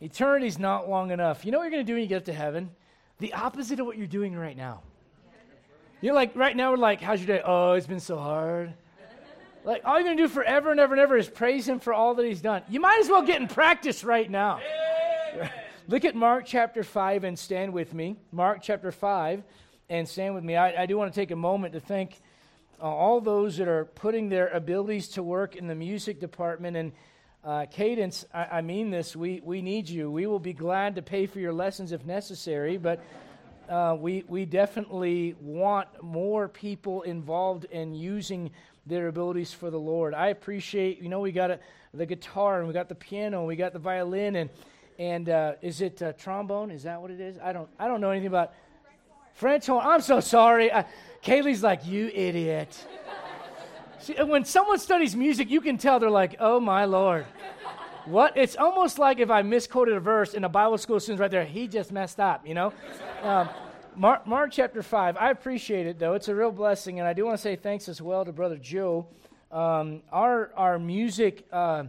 Eternity's not long enough. You know what you're going to do when you get to heaven? The opposite of what you're doing right now. You're like, right now, we're like, how's your day? Oh, it's been so hard. Like, all you're going to do forever and ever and ever is praise him for all that he's done. You might as well get in practice right now. Look at Mark chapter 5 and stand with me. Mark chapter 5 and stand with me. I, I do want to take a moment to thank uh, all those that are putting their abilities to work in the music department. And uh, Cadence, I, I, mean this, we, we need you. We will be glad to pay for your lessons if necessary, but uh, we, we definitely want more people involved in using their abilities for the Lord. I appreciate, you know, we got a, the guitar and we got the piano and we got the violin and and uh, is it uh, trombone? Is that what it is? I don't I don't know anything about French horn. I'm so sorry. Uh, Kaylee's like you idiot. See, when someone studies music, you can tell they're like, oh my lord. What? It's almost like if I misquoted a verse in a Bible school student's right there, he just messed up, you know? Um, Mark, Mark chapter 5. I appreciate it, though. It's a real blessing. And I do want to say thanks as well to Brother Joe. Um, our, our music, uh, I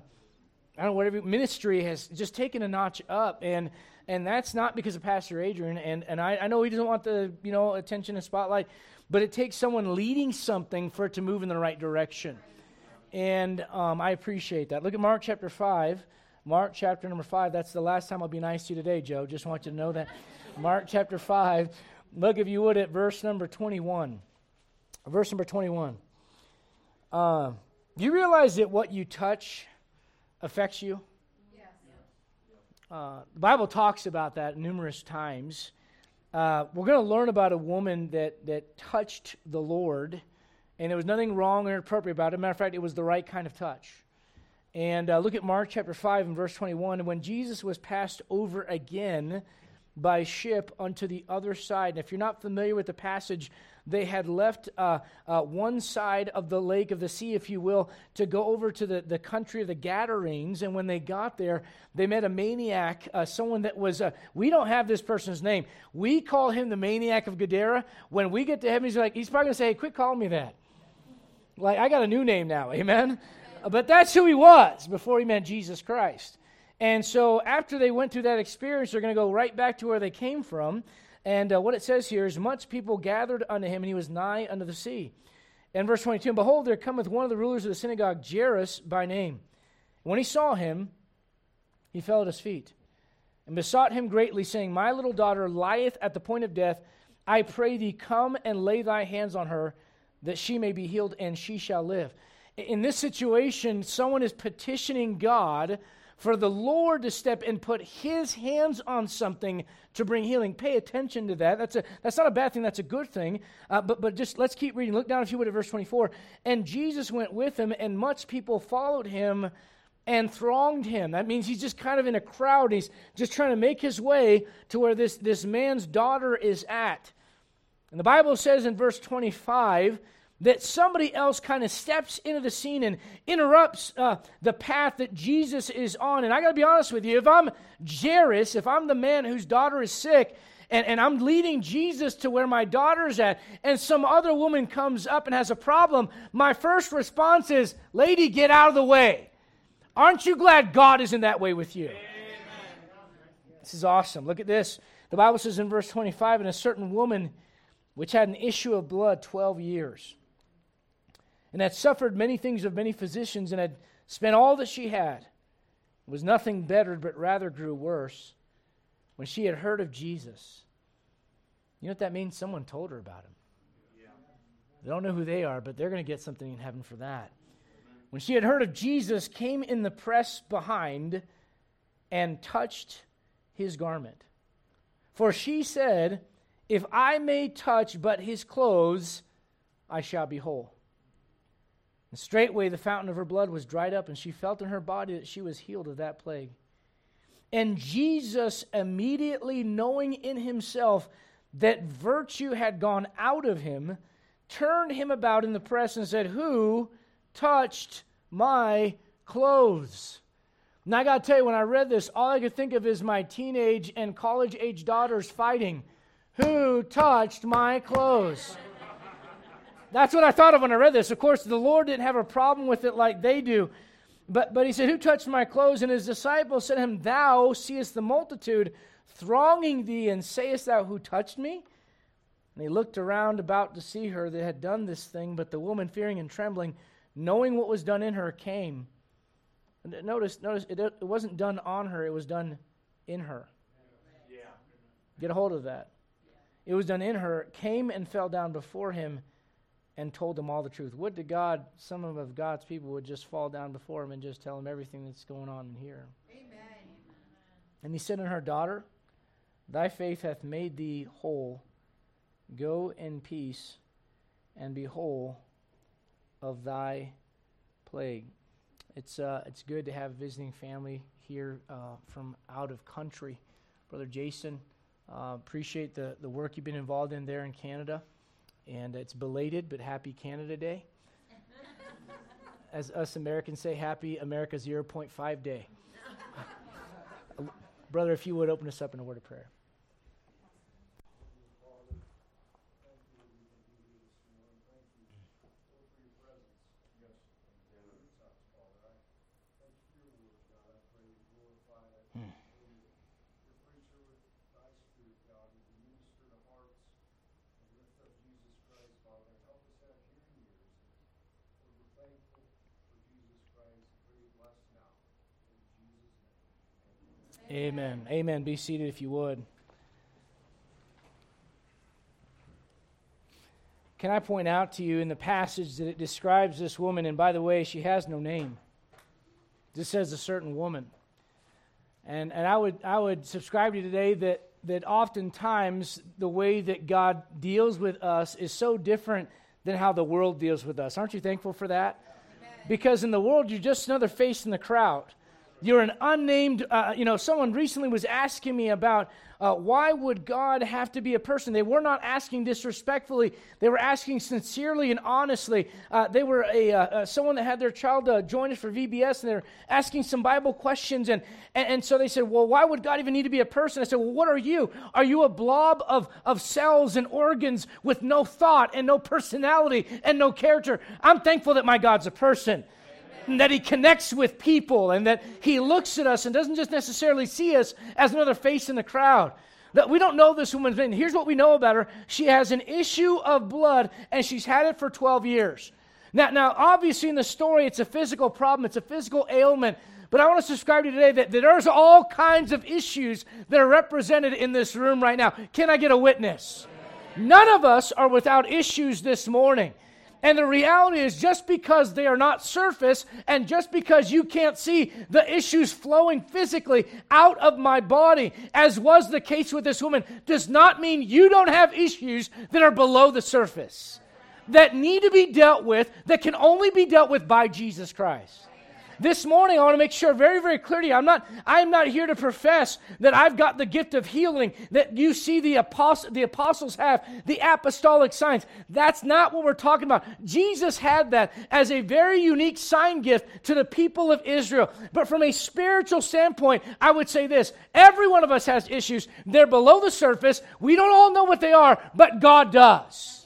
don't know, whatever, ministry has just taken a notch up. And, and that's not because of Pastor Adrian. And, and I, I know he doesn't want the, you know, attention and spotlight, but it takes someone leading something for it to move in the right direction. And um, I appreciate that. Look at Mark chapter 5. Mark chapter number 5. That's the last time I'll be nice to you today, Joe. Just want you to know that. Mark chapter 5. Look, if you would, at verse number 21. Verse number 21. Uh, do you realize that what you touch affects you? Yes. Uh, the Bible talks about that numerous times. Uh, we're going to learn about a woman that, that touched the Lord, and there was nothing wrong or inappropriate about it. Matter of fact, it was the right kind of touch. And uh, look at Mark chapter 5 and verse 21. And when Jesus was passed over again, by ship unto the other side. And if you're not familiar with the passage, they had left uh, uh, one side of the lake of the sea, if you will, to go over to the, the country of the Gadarenes. And when they got there, they met a maniac, uh, someone that was, uh, we don't have this person's name. We call him the maniac of Gadara. When we get to heaven, he's like, he's probably going to say, hey, quit calling me that. Like, I got a new name now, amen? But that's who he was before he met Jesus Christ. And so after they went through that experience, they're going to go right back to where they came from. And uh, what it says here is, much people gathered unto him, and he was nigh unto the sea. And verse 22, and behold, there cometh one of the rulers of the synagogue, Jairus by name. When he saw him, he fell at his feet and besought him greatly, saying, My little daughter lieth at the point of death. I pray thee, come and lay thy hands on her, that she may be healed, and she shall live. In this situation, someone is petitioning God for the Lord to step and put his hands on something to bring healing. Pay attention to that. That's, a, that's not a bad thing, that's a good thing. Uh, but, but just let's keep reading. Look down, if you would, at verse 24. And Jesus went with him, and much people followed him and thronged him. That means he's just kind of in a crowd. He's just trying to make his way to where this, this man's daughter is at. And the Bible says in verse 25 that somebody else kind of steps into the scene and interrupts uh, the path that Jesus is on. And I got to be honest with you, if I'm Jairus, if I'm the man whose daughter is sick, and, and I'm leading Jesus to where my daughter's at, and some other woman comes up and has a problem, my first response is, Lady, get out of the way. Aren't you glad God is in that way with you? Amen. This is awesome. Look at this. The Bible says in verse 25, and a certain woman which had an issue of blood 12 years and had suffered many things of many physicians, and had spent all that she had, was nothing bettered, but rather grew worse, when she had heard of Jesus. You know what that means? Someone told her about him. Yeah. They don't know who they are, but they're going to get something in heaven for that. When she had heard of Jesus, came in the press behind and touched his garment. For she said, If I may touch but his clothes, I shall be whole. And straightway the fountain of her blood was dried up, and she felt in her body that she was healed of that plague. And Jesus, immediately knowing in himself that virtue had gone out of him, turned him about in the press and said, Who touched my clothes? Now, I got to tell you, when I read this, all I could think of is my teenage and college age daughters fighting. Who touched my clothes? That's what I thought of when I read this. Of course, the Lord didn't have a problem with it like they do. But, but he said, Who touched my clothes? And his disciples said to him, Thou seest the multitude thronging thee, and sayest thou, Who touched me? And he looked around about to see her that had done this thing, but the woman, fearing and trembling, knowing what was done in her, came. And notice, notice it, it wasn't done on her, it was done in her. Yeah. Get a hold of that. It was done in her, came and fell down before him and told him all the truth. Would to God some of God's people would just fall down before him and just tell him everything that's going on in here. Amen. And he said unto her, Daughter, thy faith hath made thee whole. Go in peace and be whole of thy plague. It's, uh, it's good to have visiting family here uh, from out of country. Brother Jason, uh, appreciate the, the work you've been involved in there in Canada. And it's belated, but happy Canada Day. As us Americans say, happy America 0.5 day. Brother, if you would open us up in a word of prayer. Amen. Amen. Be seated if you would. Can I point out to you in the passage that it describes this woman, and by the way, she has no name. This says a certain woman. And, and I, would, I would subscribe to you today that, that oftentimes the way that God deals with us is so different than how the world deals with us. Aren't you thankful for that? Because in the world, you're just another face in the crowd. You're an unnamed, uh, you know, someone recently was asking me about uh, why would God have to be a person? They were not asking disrespectfully. They were asking sincerely and honestly. Uh, they were a, uh, uh, someone that had their child uh, join us for VBS, and they're asking some Bible questions. And, and, and so they said, well, why would God even need to be a person? I said, well, what are you? Are you a blob of, of cells and organs with no thought and no personality and no character? I'm thankful that my God's a person and that he connects with people and that he looks at us and doesn't just necessarily see us as another face in the crowd. That we don't know this woman's name. Here's what we know about her. She has an issue of blood and she's had it for 12 years. Now, now obviously in the story it's a physical problem, it's a physical ailment. But I want to subscribe to you today that, that there's all kinds of issues that are represented in this room right now. Can I get a witness? None of us are without issues this morning. And the reality is, just because they are not surface, and just because you can't see the issues flowing physically out of my body, as was the case with this woman, does not mean you don't have issues that are below the surface, that need to be dealt with, that can only be dealt with by Jesus Christ. This morning, I want to make sure very, very clear to you. I'm not, I'm not here to profess that I've got the gift of healing that you see the, apost- the apostles have, the apostolic signs. That's not what we're talking about. Jesus had that as a very unique sign gift to the people of Israel. But from a spiritual standpoint, I would say this every one of us has issues. They're below the surface. We don't all know what they are, but God does.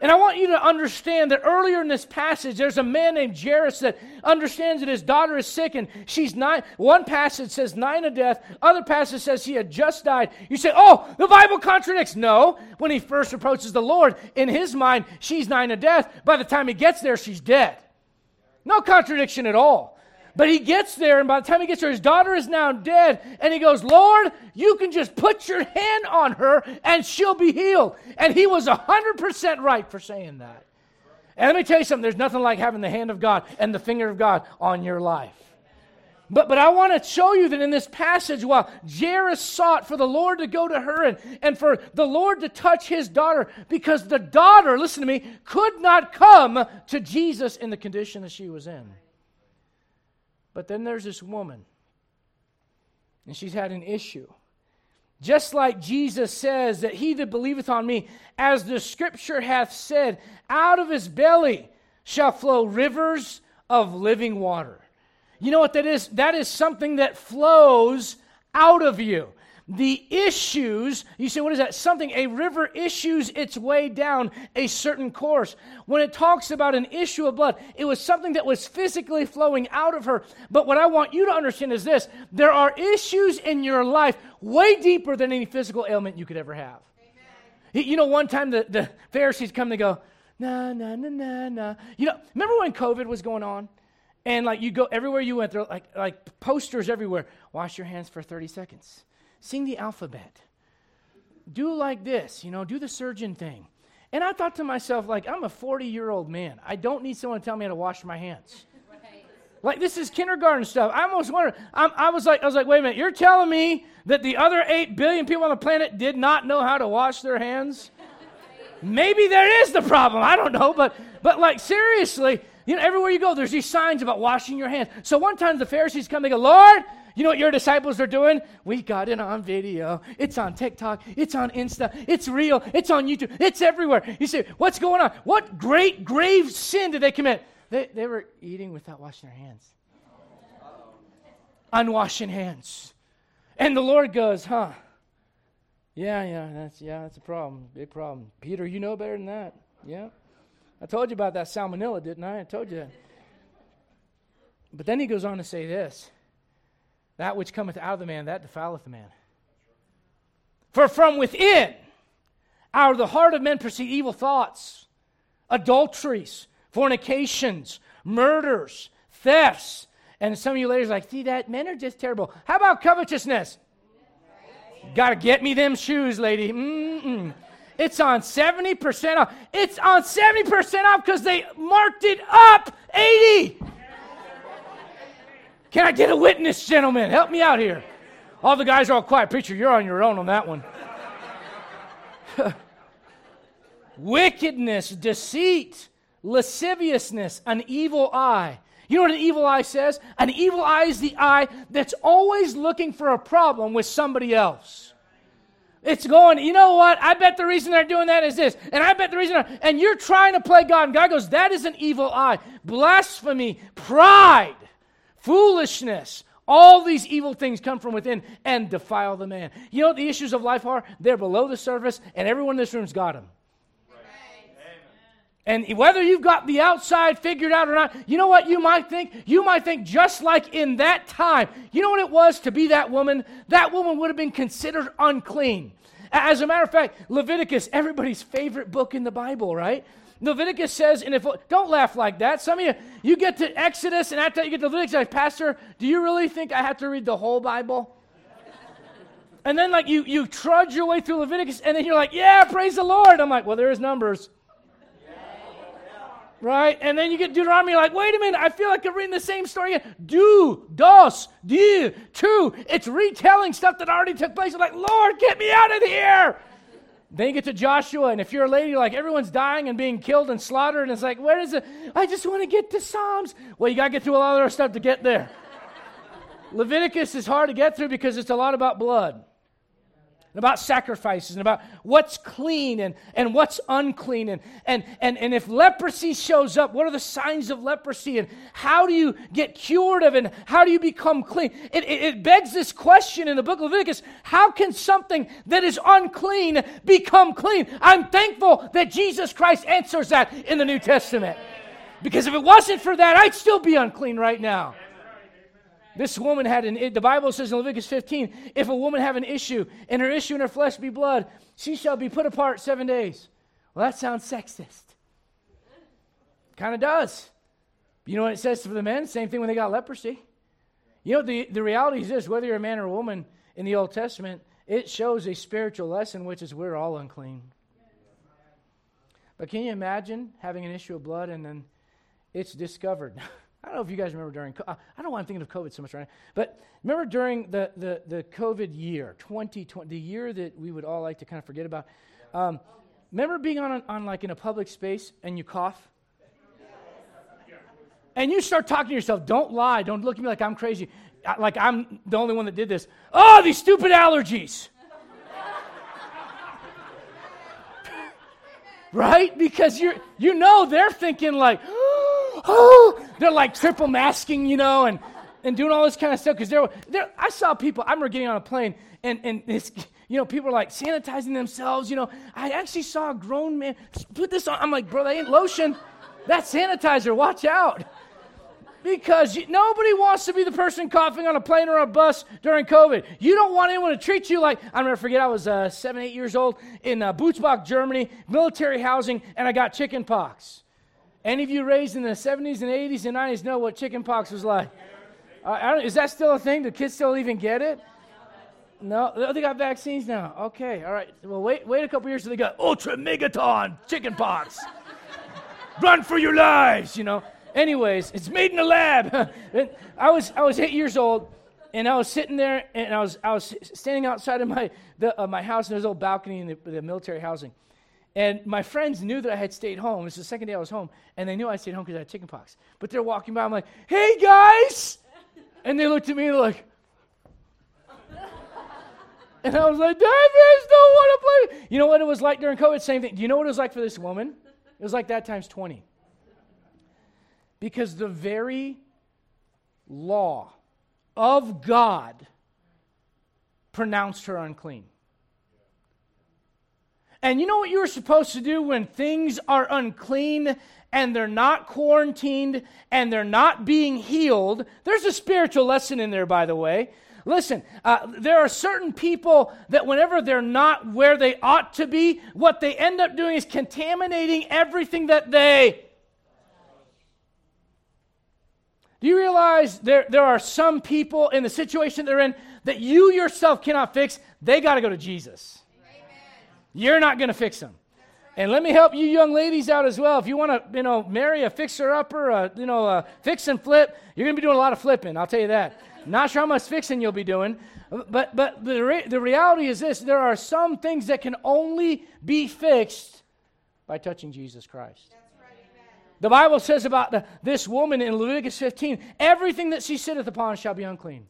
And I want you to understand that earlier in this passage, there's a man named Jairus that understands that his daughter is sick and she's nine. One passage says nine of death, other passage says he had just died. You say, oh, the Bible contradicts. No. When he first approaches the Lord, in his mind, she's nine of death. By the time he gets there, she's dead. No contradiction at all. But he gets there, and by the time he gets there, his daughter is now dead. And he goes, Lord, you can just put your hand on her and she'll be healed. And he was 100% right for saying that. And let me tell you something there's nothing like having the hand of God and the finger of God on your life. But, but I want to show you that in this passage, while Jairus sought for the Lord to go to her and, and for the Lord to touch his daughter, because the daughter, listen to me, could not come to Jesus in the condition that she was in. But then there's this woman, and she's had an issue. Just like Jesus says that he that believeth on me, as the scripture hath said, out of his belly shall flow rivers of living water. You know what that is? That is something that flows out of you. The issues. You say, what is that? Something, a river issues its way down a certain course. When it talks about an issue of blood, it was something that was physically flowing out of her. But what I want you to understand is this there are issues in your life way deeper than any physical ailment you could ever have. Amen. You know, one time the, the Pharisees come to go, na, na, na, na, na. You know, remember when COVID was going on? And like you go everywhere you went, there like like posters everywhere. Wash your hands for 30 seconds. Sing the alphabet. Do like this, you know, do the surgeon thing. And I thought to myself, like, I'm a 40 year old man. I don't need someone to tell me how to wash my hands. Like this is kindergarten stuff. I almost wonder. I'm, i was like, I was like, wait a minute. You're telling me that the other eight billion people on the planet did not know how to wash their hands? Maybe there is the problem. I don't know, but but like seriously, you know, everywhere you go, there's these signs about washing your hands. So one time the Pharisees come, they go, Lord, you know what your disciples are doing? We got it on video. It's on TikTok. It's on Insta. It's real. It's on YouTube. It's everywhere. You say, what's going on? What great, grave sin did they commit? They, they were eating without washing their hands. Unwashing hands. And the Lord goes, huh? Yeah, yeah, that's yeah, that's a problem. Big problem. Peter, you know better than that. Yeah. I told you about that salmonella, didn't I? I told you that. But then he goes on to say this That which cometh out of the man, that defileth the man. For from within, out of the heart of men proceed evil thoughts, adulteries, fornications, murders, thefts. And some of you ladies like, see that? Men are just terrible. How about covetousness? Got to get me them shoes, lady. Mm-mm. It's on 70% off. It's on 70% off because they marked it up 80. Can I get a witness, gentlemen? Help me out here. All the guys are all quiet. Preacher, you're on your own on that one. Wickedness, deceit, lasciviousness, an evil eye. You know what an evil eye says? An evil eye is the eye that's always looking for a problem with somebody else. It's going, you know what? I bet the reason they're doing that is this. And I bet the reason, and you're trying to play God. And God goes, that is an evil eye. Blasphemy, pride, foolishness. All these evil things come from within and defile the man. You know what the issues of life are? They're below the surface, and everyone in this room's got them. And whether you've got the outside figured out or not, you know what you might think? You might think just like in that time, you know what it was to be that woman? That woman would have been considered unclean. As a matter of fact, Leviticus, everybody's favorite book in the Bible, right? Leviticus says, and if don't laugh like that. Some of you, you get to Exodus, and after you get to Leviticus, like, Pastor, do you really think I have to read the whole Bible? and then like you you trudge your way through Leviticus, and then you're like, yeah, praise the Lord. I'm like, well, there is numbers right? And then you get Deuteronomy, like, wait a minute, I feel like I'm reading the same story again. Do, dos, do, two. It's retelling stuff that already took place. I'm like, Lord, get me out of here. Then you get to Joshua, and if you're a lady, like everyone's dying and being killed and slaughtered, and it's like, where is it? I just want to get to Psalms. Well, you got to get through a lot of other stuff to get there. Leviticus is hard to get through because it's a lot about blood and about sacrifices and about what's clean and, and what's unclean. And, and, and, and if leprosy shows up, what are the signs of leprosy? And how do you get cured of it? And how do you become clean? It, it, it begs this question in the book of Leviticus how can something that is unclean become clean? I'm thankful that Jesus Christ answers that in the New Testament. Because if it wasn't for that, I'd still be unclean right now. This woman had an, the Bible says in Leviticus 15, if a woman have an issue and her issue in her flesh be blood, she shall be put apart seven days. Well, that sounds sexist. Kind of does. You know what it says for the men? Same thing when they got leprosy. You know, the, the reality is this whether you're a man or a woman in the Old Testament, it shows a spiritual lesson, which is we're all unclean. But can you imagine having an issue of blood and then it's discovered? I don't know if you guys remember during, I don't know why I'm thinking of COVID so much right now, but remember during the, the, the COVID year, 2020, the year that we would all like to kind of forget about. Um, remember being on, on like in a public space and you cough? And you start talking to yourself, don't lie, don't look at me like I'm crazy, like I'm the only one that did this. Oh, these stupid allergies. right? Because you're, you know they're thinking like, oh, they're like triple masking, you know, and and doing all this kind of stuff because there, there, I saw people. I remember getting on a plane and and this, you know, people are like sanitizing themselves. You know, I actually saw a grown man put this on. I'm like, bro, that ain't lotion. That's sanitizer. Watch out. Because you, nobody wants to be the person coughing on a plane or a bus during COVID. You don't want anyone to treat you like, i never forget, I was uh, seven, eight years old in uh, Butzbach, Germany, military housing, and I got chicken pox. Any of you raised in the 70s and 80s and 90s know what chicken pox was like. Uh, is that still a thing? Do kids still even get it? No, they got vaccines now. Okay, all right. Well, wait, wait a couple years till they got ultra megaton chicken pox. Run for your lives, you know. Anyways, it's made in a lab. I was I was eight years old, and I was sitting there, and I was I was standing outside of my the, uh, my house, and there's a little balcony in the, the, military housing, and my friends knew that I had stayed home. It was the second day I was home, and they knew I stayed home because I had chickenpox. But they're walking by. I'm like, "Hey guys," and they looked at me and they're like. And I was like, Davis, don't want to play. You know what it was like during COVID? Same thing. Do you know what it was like for this woman? It was like that times 20. Because the very law of God pronounced her unclean. And you know what you were supposed to do when things are unclean and they're not quarantined and they're not being healed? There's a spiritual lesson in there, by the way. Listen, uh, there are certain people that whenever they're not where they ought to be, what they end up doing is contaminating everything that they Do you realize there, there are some people in the situation they're in that you yourself cannot fix? They got to go to Jesus. You're not going to fix them. And let me help you young ladies out as well. If you want to, you know, marry a fixer-upper, a, you know, a fix and flip, you're going to be doing a lot of flipping, I'll tell you that. Not sure how much fixing you'll be doing. But, but the, re- the reality is this there are some things that can only be fixed by touching Jesus Christ. The Bible says about the, this woman in Leviticus 15 everything that she sitteth upon shall be unclean.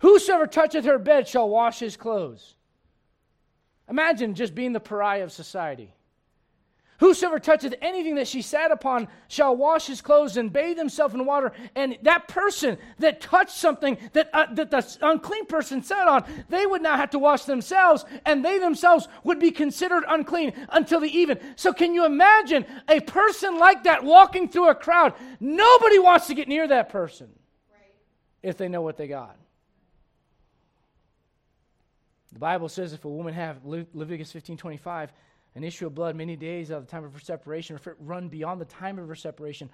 Whosoever toucheth her bed shall wash his clothes. Imagine just being the pariah of society. Whosoever toucheth anything that she sat upon shall wash his clothes and bathe himself in water. And that person that touched something that, uh, that the unclean person sat on, they would now have to wash themselves, and they themselves would be considered unclean until the even. So, can you imagine a person like that walking through a crowd? Nobody wants to get near that person if they know what they got. The Bible says if a woman have Leviticus 15 25, an issue of blood many days out of the time of her separation, or if it run beyond the time of her separation,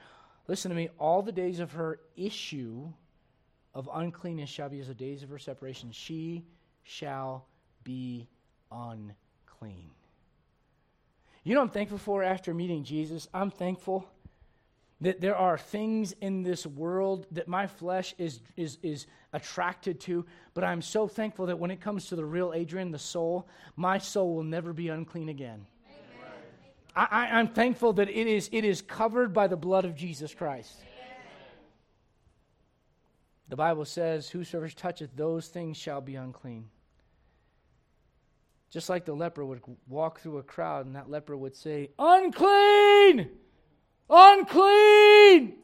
listen to me, all the days of her issue of uncleanness shall be as the days of her separation. She shall be unclean. You know I'm thankful for after meeting Jesus? I'm thankful that there are things in this world that my flesh is, is, is attracted to, but I'm so thankful that when it comes to the real Adrian, the soul, my soul will never be unclean again. I, am thankful that it is, it is covered by the blood of Jesus Christ. The Bible says, Whosoever toucheth those things shall be unclean. Just like the leper would walk through a crowd and that leper would say, Unclean! Unclean!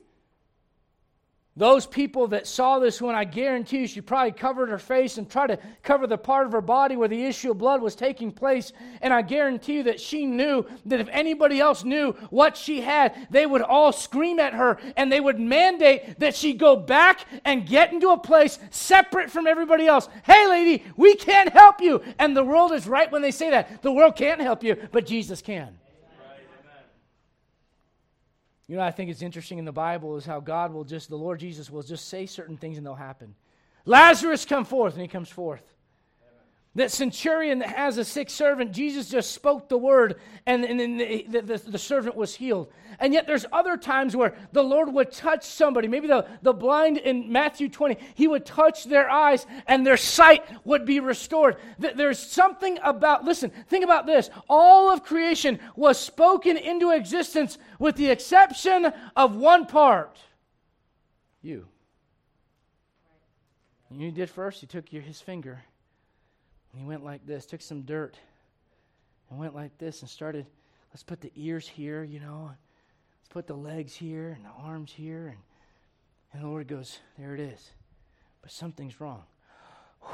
Those people that saw this one, I guarantee you, she probably covered her face and tried to cover the part of her body where the issue of blood was taking place. And I guarantee you that she knew that if anybody else knew what she had, they would all scream at her and they would mandate that she go back and get into a place separate from everybody else. Hey, lady, we can't help you. And the world is right when they say that. The world can't help you, but Jesus can. You know, I think it's interesting in the Bible is how God will just, the Lord Jesus will just say certain things and they'll happen. Lazarus, come forth, and he comes forth. That centurion that has a sick servant, Jesus just spoke the word and, and, and the, the, the, servant was healed. And yet there's other times where the Lord would touch somebody, maybe the, the blind in Matthew 20, he would touch their eyes and their sight would be restored. There's something about, listen, think about this. All of creation was spoken into existence with the exception of one part you. You did first, he took your, his finger and he went like this, took some dirt, and went like this and started, let's put the ears here, you know, let's put the legs here and the arms here. And And the Lord goes, There it is. But something's wrong.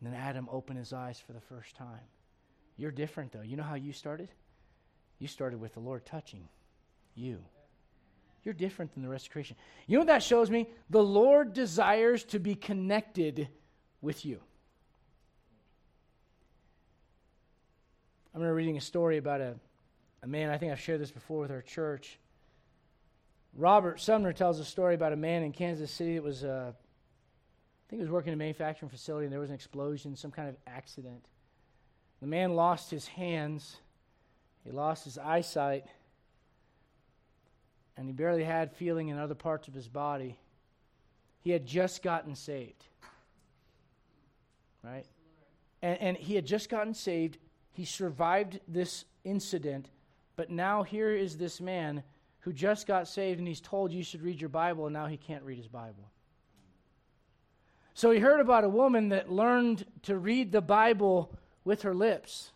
Then Adam opened his eyes for the first time. You're different, though. You know how you started? You started with the Lord touching you. You're different than the rest of creation. You know what that shows me? The Lord desires to be connected with you. I remember reading a story about a, a man, I think I've shared this before with our church. Robert Sumner tells a story about a man in Kansas City that was, uh, I think he was working in a manufacturing facility and there was an explosion, some kind of accident. The man lost his hands, he lost his eyesight, and he barely had feeling in other parts of his body. He had just gotten saved. Right? And, and he had just gotten saved. He survived this incident, but now here is this man who just got saved and he's told you should read your Bible, and now he can't read his Bible. So he heard about a woman that learned to read the Bible with her lips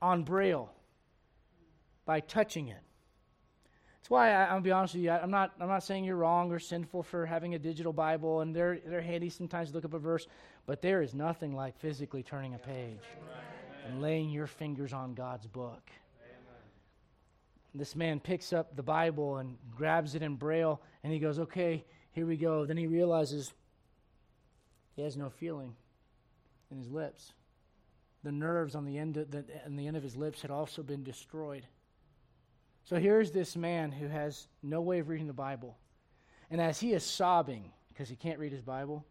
on Braille by touching it. That's why I, gonna be honest with you. I, am not. I'm not saying you're wrong or sinful for having a digital Bible, and they're they're handy sometimes to look up a verse. But there is nothing like physically turning a page and laying your fingers on God's book. This man picks up the Bible and grabs it in Braille, and he goes, "Okay, here we go." Then he realizes he has no feeling in his lips. The nerves on the end of the, the end of his lips had also been destroyed. So here's this man who has no way of reading the Bible. And as he is sobbing because he can't read his Bible,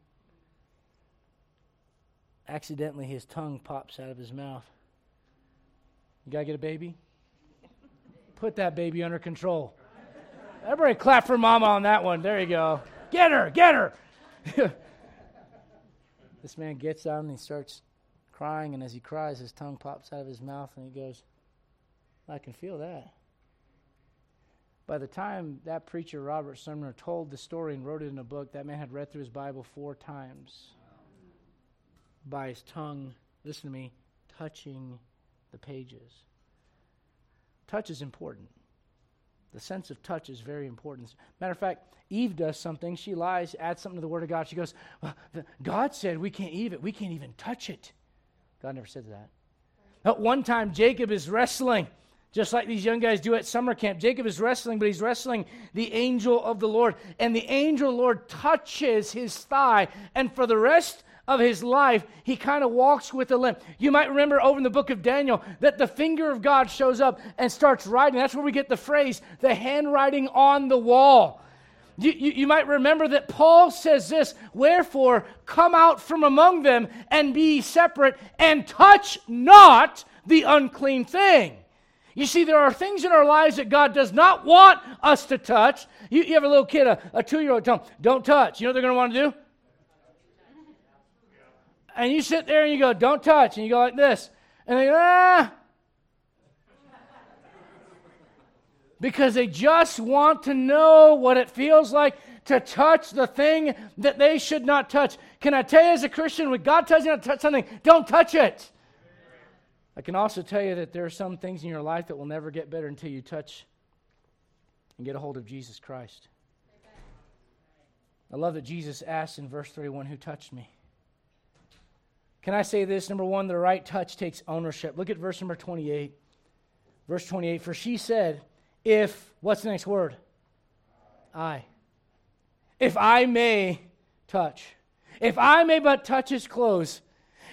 accidentally his tongue pops out of his mouth. You got to get a baby? Put that baby under control. Everybody clap for mama on that one. There you go. Get her, get her. this man gets out and he starts crying, and as he cries, his tongue pops out of his mouth, and he goes, I can feel that. By the time that preacher, Robert Sumner, told the story and wrote it in a book, that man had read through his Bible four times by his tongue, listen to me, touching the pages. Touch is important. The sense of touch is very important. Matter of fact, Eve does something. She lies, adds something to the Word of God. She goes, well, God said we can't eat it. We can't even touch it. God never said that. At one time, Jacob is wrestling just like these young guys do at summer camp. Jacob is wrestling, but he's wrestling the angel of the Lord. And the angel Lord touches his thigh. And for the rest of his life, he kind of walks with a limp. You might remember over in the book of Daniel that the finger of God shows up and starts writing. That's where we get the phrase, the handwriting on the wall. You, you, you, might remember that Paul says this Wherefore, come out from among them and be separate, and touch not the unclean thing. You see, there are things in our lives that God does not want us to touch. You, you have a little kid, a, a two year old, tell them, don't touch. You know what they're going to want to do? And you sit there and you go, don't touch. And you go like this. And they go, ah. because they just want to know what it feels like to touch the thing that they should not touch. Can I tell you as a Christian, when God tells you not to touch something, don't touch it. I can also tell you that there are some things in your life that will never get better until you touch and get a hold of Jesus Christ. I love that Jesus asked in verse 31 Who touched me? Can I say this? Number one, the right touch takes ownership. Look at verse number 28. Verse 28 For she said, If, what's the next word? I. If I may touch. If I may but touch his clothes,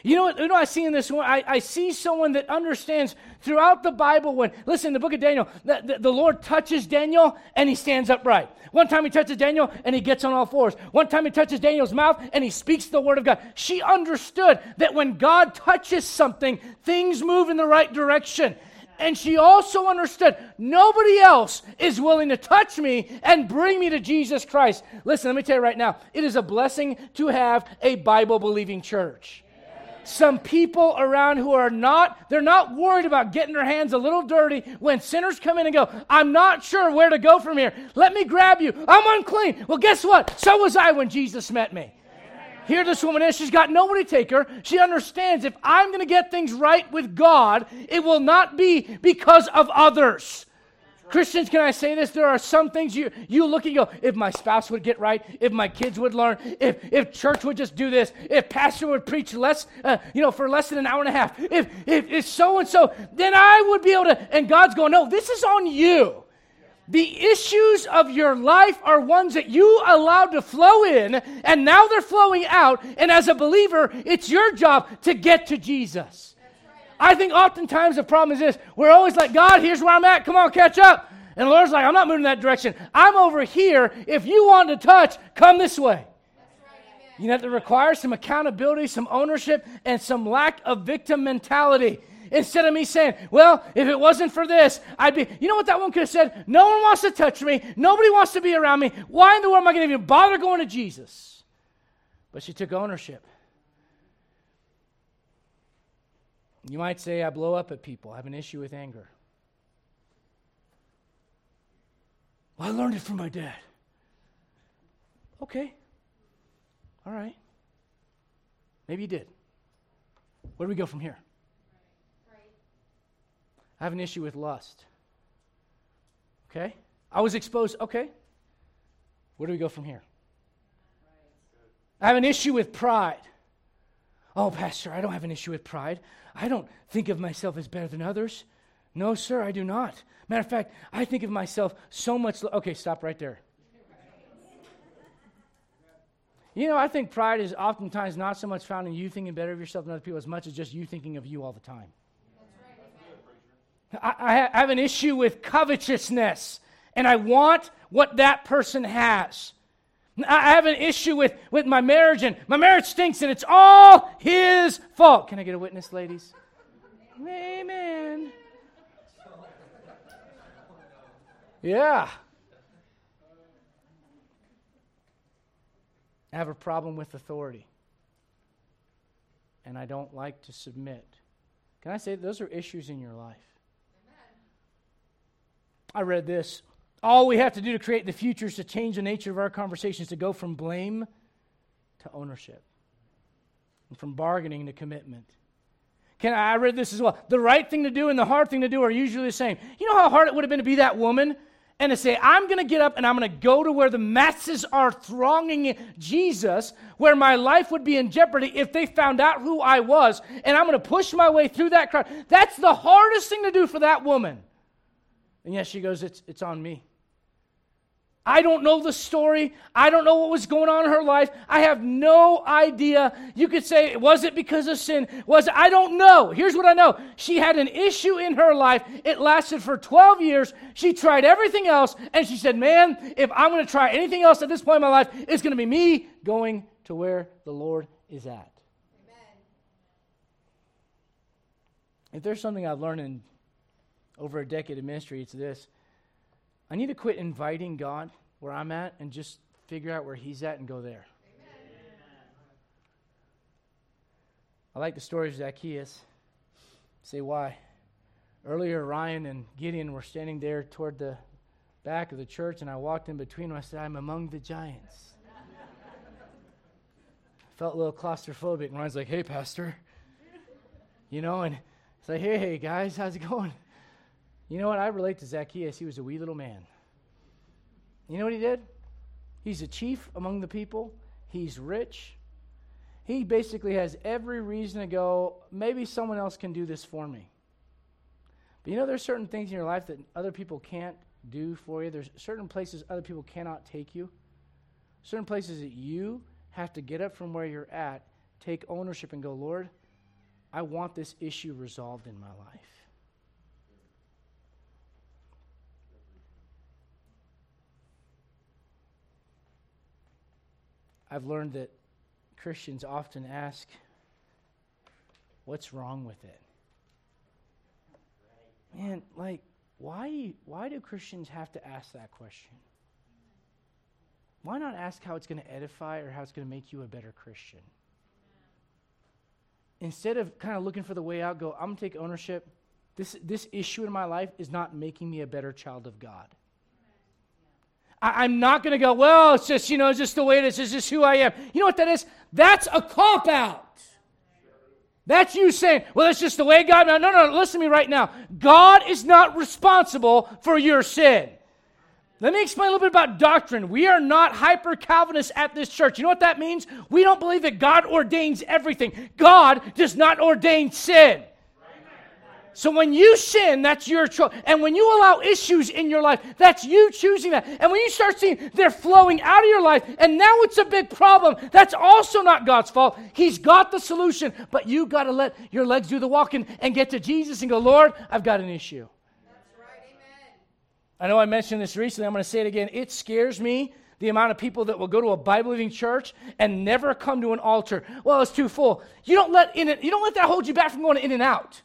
you know what, you know I see in this one? I, I see someone that understands throughout the Bible when, listen, the book of Daniel, the, the, the, Lord touches Daniel and he stands upright. One time he touches Daniel and he gets on all fours. One time he touches Daniel's mouth and he speaks the word of God. She understood that when God touches something, things move in the right direction. And she also understood nobody else is willing to touch me and bring me to Jesus Christ. Listen, let me tell you right now, it is a blessing to have a Bible believing church some people around who are not, they're not worried about getting their hands a little dirty when sinners come in and go, I'm not sure where to go from here. Let me grab you. I'm unclean. Well, guess what? So was I when Jesus met me. Here, this woman is. She's got nobody to take her. She understands if I'm going to get things right with God, it will not be because of others. Christians, can I say this? There are some things you, you look and go, if my spouse would get right, if my kids would learn, if, if church would just do this, if pastor would preach less, uh, you know, for less than an hour and a half, if, if, if so and so, then I would be able to. And God's going, no, this is on you. The issues of your life are ones that you allowed to flow in, and now they're flowing out. And as a believer, it's your job to get to Jesus. I think oftentimes the problem is this we're always like, God, here's where I'm at. Come on, catch up. And the Lord's like, I'm not moving in that direction. I'm over here. If you want to touch, come this way. You have to require some accountability, some ownership, and some lack of victim mentality. Instead of me saying, well, if it wasn't for this, I'd be, you know what that one could have said? No one wants to touch me. Nobody wants to be around me. Why in the world am I going to even bother going to Jesus? But she took ownership. You might say, I blow up at people, I have an issue with anger. Well, I learned it from my dad. Okay. All right. Maybe you did. Where do we go from here? I have an issue with lust. Okay? I was exposed. Okay. Where do we go from here? I have an issue with pride. Oh, Pastor, I don't have an issue with pride. I don't think of myself as better than others. No, sir, I do not. Matter of fact, I think of myself so much. okay, stop right there. You know, I think pride is oftentimes not so much found in you thinking better of yourself than other people as much as just you thinking of you all the time. I, I have an issue with covetousness, and I want what that person has. I have an issue with, with my marriage, and my marriage stinks, and it's all his fault. Can I get a witness, ladies? Amen. Yeah. I have a problem with authority, and I don't like to submit. Can I say those are issues in your life? I read this. All we have to do to create the future is to change the nature of our conversations to go from blame to ownership and from bargaining to commitment. Can I, I read this as well. The right thing to do and the hard thing to do are usually the same. You know how hard it would have been to be that woman and to say, I'm going to get up and I'm going to go to where the masses are thronging Jesus, where my life would be in jeopardy if they found out who I was, and I'm going to push my way through that crowd. That's the hardest thing to do for that woman. And yet she goes, It's, it's on me. I don't know the story. I don't know what was going on in her life. I have no idea. You could say, was it because of sin? Was it? I don't know. Here's what I know. She had an issue in her life. It lasted for 12 years. She tried everything else, and she said, Man, if I'm going to try anything else at this point in my life, it's going to be me going to where the Lord is at. Amen. If there's something I've learned in over a decade of ministry, it's this. I need to quit inviting God where I'm at and just figure out where He's at and go there. Amen. I like the story of Zacchaeus. Say why. Earlier, Ryan and Gideon were standing there toward the back of the church, and I walked in between them. I said, I'm among the giants. Felt a little claustrophobic. And Ryan's like, hey, Pastor. You know, and it's like, hey, hey, guys, how's it going? You know what? I relate to Zacchaeus. He was a wee little man. You know what he did? He's a chief among the people, he's rich. He basically has every reason to go, maybe someone else can do this for me. But you know, there's certain things in your life that other people can't do for you. There's certain places other people cannot take you. Certain places that you have to get up from where you're at, take ownership, and go, Lord, I want this issue resolved in my life. I've learned that Christians often ask, What's wrong with it? Man, like, why, why do Christians have to ask that question? Why not ask how it's going to edify or how it's going to make you a better Christian? Instead of kind of looking for the way out, go, I'm going to take ownership. This, this issue in my life is not making me a better child of God. I, am not going to go, well, it's just, you know, it's just the way it is. It's just who I am. You know what that is? That's a cop out. That's you saying, well, that's just the way God. No, no, no, listen to me right now. God is not responsible for your sin. Let me explain a little bit about doctrine. We are not hyper Calvinists at this church. You know what that means? We don't believe that God ordains everything. God does not ordain sin. So when you sin, that's your choice. And when you allow issues in your life, that's you choosing that. And when you start seeing they're flowing out of your life, and now it's a big problem, that's also not God's fault. He's got the solution, but you got to let your legs do the walking and get to Jesus and go, Lord, I've got an issue. That's right. Amen. I know I mentioned this recently. I'm going to say it again. It scares me the amount of people that will go to a Bible believing church and never come to an altar. Well, it's too full. You don't let in it, you don't let that hold you back from going in and out.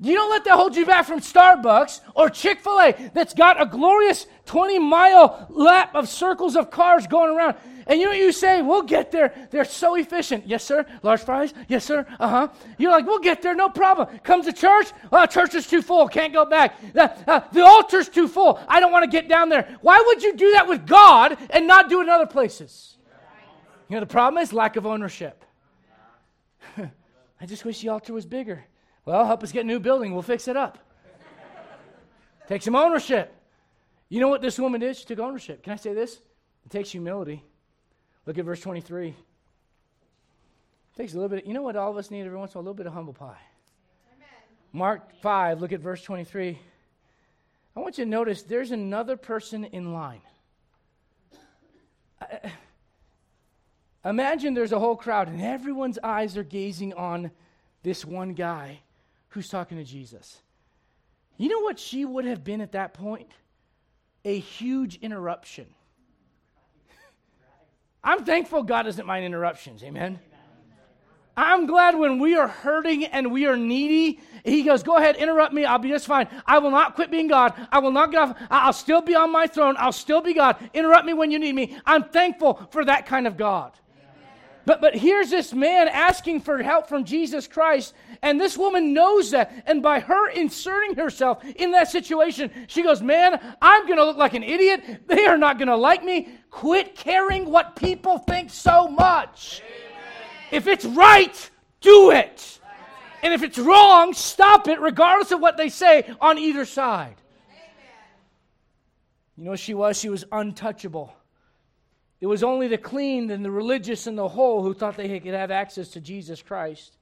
You don't let that hold you back from Starbucks or Chick fil A that's got a glorious 20 mile lap of circles of cars going around. And you know what you say? We'll get there. They're so efficient. Yes, sir. Large fries? Yes, sir. Uh huh. You're like, we'll get there. No problem. Comes to church? Well, church is too full. Can't go back. The, uh, the altar's too full. I don't want to get down there. Why would you do that with God and not do it in other places? You know, the problem is lack of ownership. I just wish the altar was bigger. Well, help us get a new building. We'll fix it up. Take some ownership. You know what this woman did? She took ownership. Can I say this? It takes humility. Look at verse 23. It takes a little bit, you know what all of us need every once in a while? A little bit of humble pie. Amen. Mark 5, look at verse 23. I want you to notice there's another person in line. imagine there's a whole crowd and everyone's eyes are gazing on this one guy who's talking to Jesus. You know what she would have been at that point? A huge interruption. I'm thankful God doesn't mind interruptions. Amen. I'm glad when we are hurting and we are needy, He goes, Go ahead, interrupt me. I'll be just fine. I will not quit being God. I will not get off. I'll still be on my throne. I'll still be God. Interrupt me when you need me. I'm thankful for that kind of God. But, but here's this man asking for help from Jesus Christ, and this woman knows that. And by her inserting herself in that situation, she goes, Man, I'm going to look like an idiot. They are not going to like me. Quit caring what people think so much. Amen. If it's right, do it. And if it's wrong, stop it, regardless of what they say on either side. You know what she was? She was untouchable. It was only the clean and the religious and the whole who thought they could have access to Jesus Christ.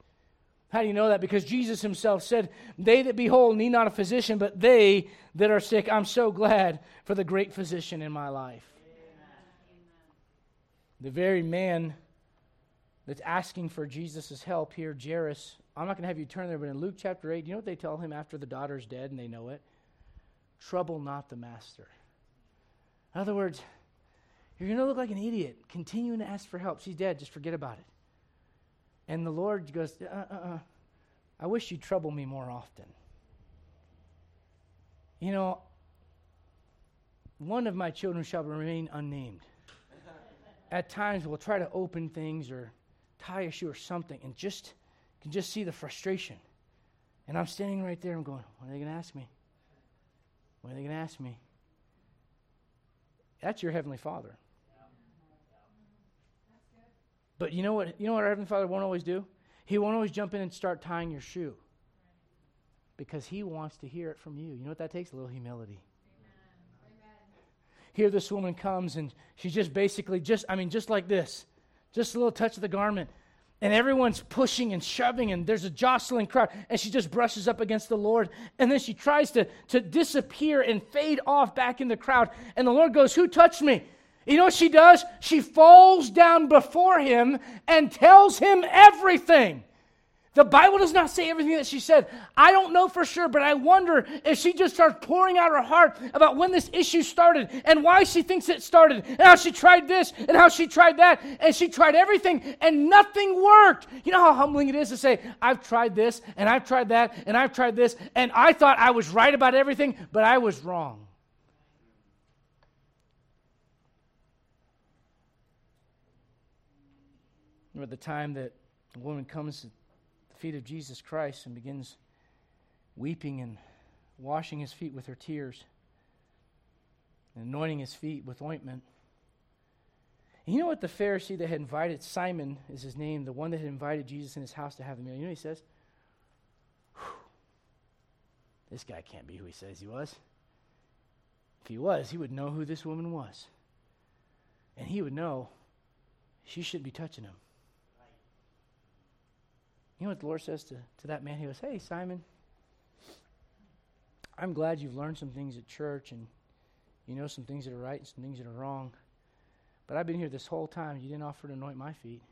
How do you know that? Because Jesus himself said, They that be whole need not a physician, but they that are sick. I'm so glad for the great physician in my life. The very man that's asking for Jesus' help here, Jairus, I'm not going to have you turn there, but in Luke chapter 8, you know what they tell him after the daughter's dead and they know it? Trouble not the master. In other words, you're going to look like an idiot continuing to ask for help. She's dead. Just forget about it. And the Lord goes, uh, uh, uh. I wish you'd trouble me more often. You know, one of my children shall remain unnamed. At times, we'll try to open things or tie a shoe or something and just can just see the frustration. And I'm standing right there. I'm going, what are they going to ask me? What are they going to ask me? That's your Heavenly Father. But you know what? You know what our Heavenly Father won't always do? He won't always jump in and start tying your shoe. Because he wants to hear it from you. You know what that takes? A little humility. Here this woman comes and she's just basically just, I mean, just like this. Just a little touch of the garment. And everyone's pushing and shoving, and there's a jostling crowd. And she just brushes up against the Lord. And then she tries to, to disappear and fade off back in the crowd. And the Lord goes, Who touched me? You know what she does? She falls down before him and tells him everything. The Bible does not say everything that she said. I don't know for sure, but I wonder if she just starts pouring out her heart about when this issue started and why she thinks it started and how she tried this and how she tried that and she tried everything and nothing worked. You know how humbling it is to say, I've tried this and I've tried that and I've tried this and I thought I was right about everything, but I was wrong. Remember the time that a woman comes to the feet of Jesus Christ and begins weeping and washing his feet with her tears and anointing his feet with ointment. And you know what the Pharisee that had invited Simon is his name, the one that had invited Jesus in his house to have the meal. You know he says? This guy can't be who he says he was. If he was, he would know who this woman was. And he would know she shouldn't be touching him. You know what the Lord says to, to that man? He goes, Hey, Simon, I'm glad you've learned some things at church and you know some things that are right and some things that are wrong. But I've been here this whole time. You didn't offer to anoint my feet.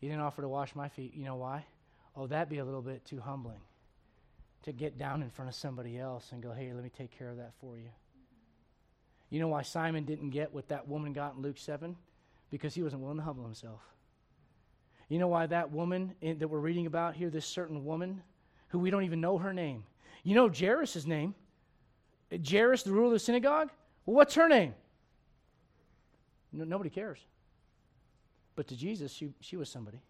You didn't offer to wash my feet. You know why? Oh, that'd be a little bit too humbling to get down in front of somebody else and go, hey, let me take care of that for you. You know why Simon didn't get what that woman got in Luke 7? Because he wasn't willing to humble himself. You know why that woman in, that we're reading about here, this certain woman, who we don't even know her name, you know Jairus' name? Jairus, the ruler of the synagogue? Well, what's her name? No, nobody cares. But to Jesus, she, she was somebody.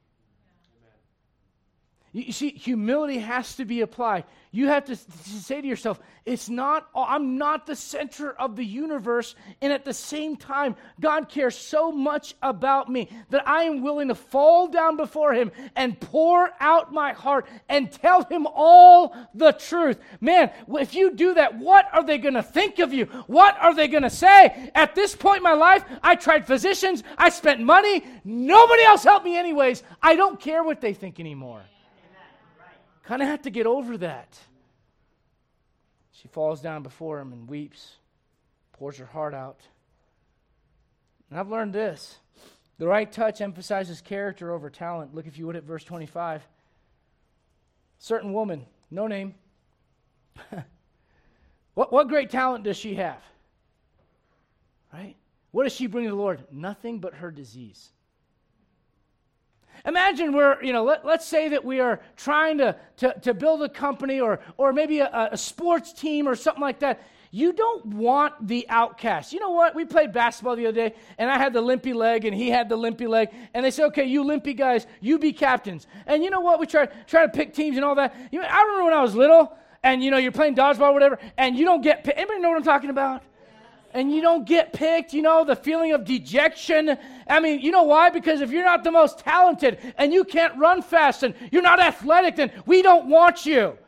You see, humility has to be applied. You have to, say to yourself, it's not, I'm not the center of the universe. And at the same time, God cares so much about me that I am willing to fall down before Him and pour out my heart and tell Him all the truth. Man, if you do that, what are they going to think of you? What are they going to say? At this point in my life, I tried physicians, I spent money, nobody else helped me, anyways. I don't care what they think anymore. Kind of have to get over that. She falls down before him and weeps, pours her heart out. And I've learned this the right touch emphasizes character over talent. Look, if you would, at verse 25. Certain woman, no name. what, what great talent does she have? Right? What does she bring to the Lord? Nothing but her disease. Imagine we're, you know, let, us say that we are trying to, to, to build a company or, or maybe a, a sports team or something like that. You don't want the outcast. You know what? We played basketball the other day, and I had the limpy leg, and he had the limpy leg. And they said, okay, you limpy guys, you be captains. And you know what? We try, try to pick teams and all that. You know, I remember when I was little, and you know, you're playing dodgeball or whatever, and you don't get picked. Anybody know what I'm talking about? And you don't get picked, you know, the feeling of dejection. I mean, you know why? Because if you're not the most talented and you can't run fast and you're not athletic, then we don't want you.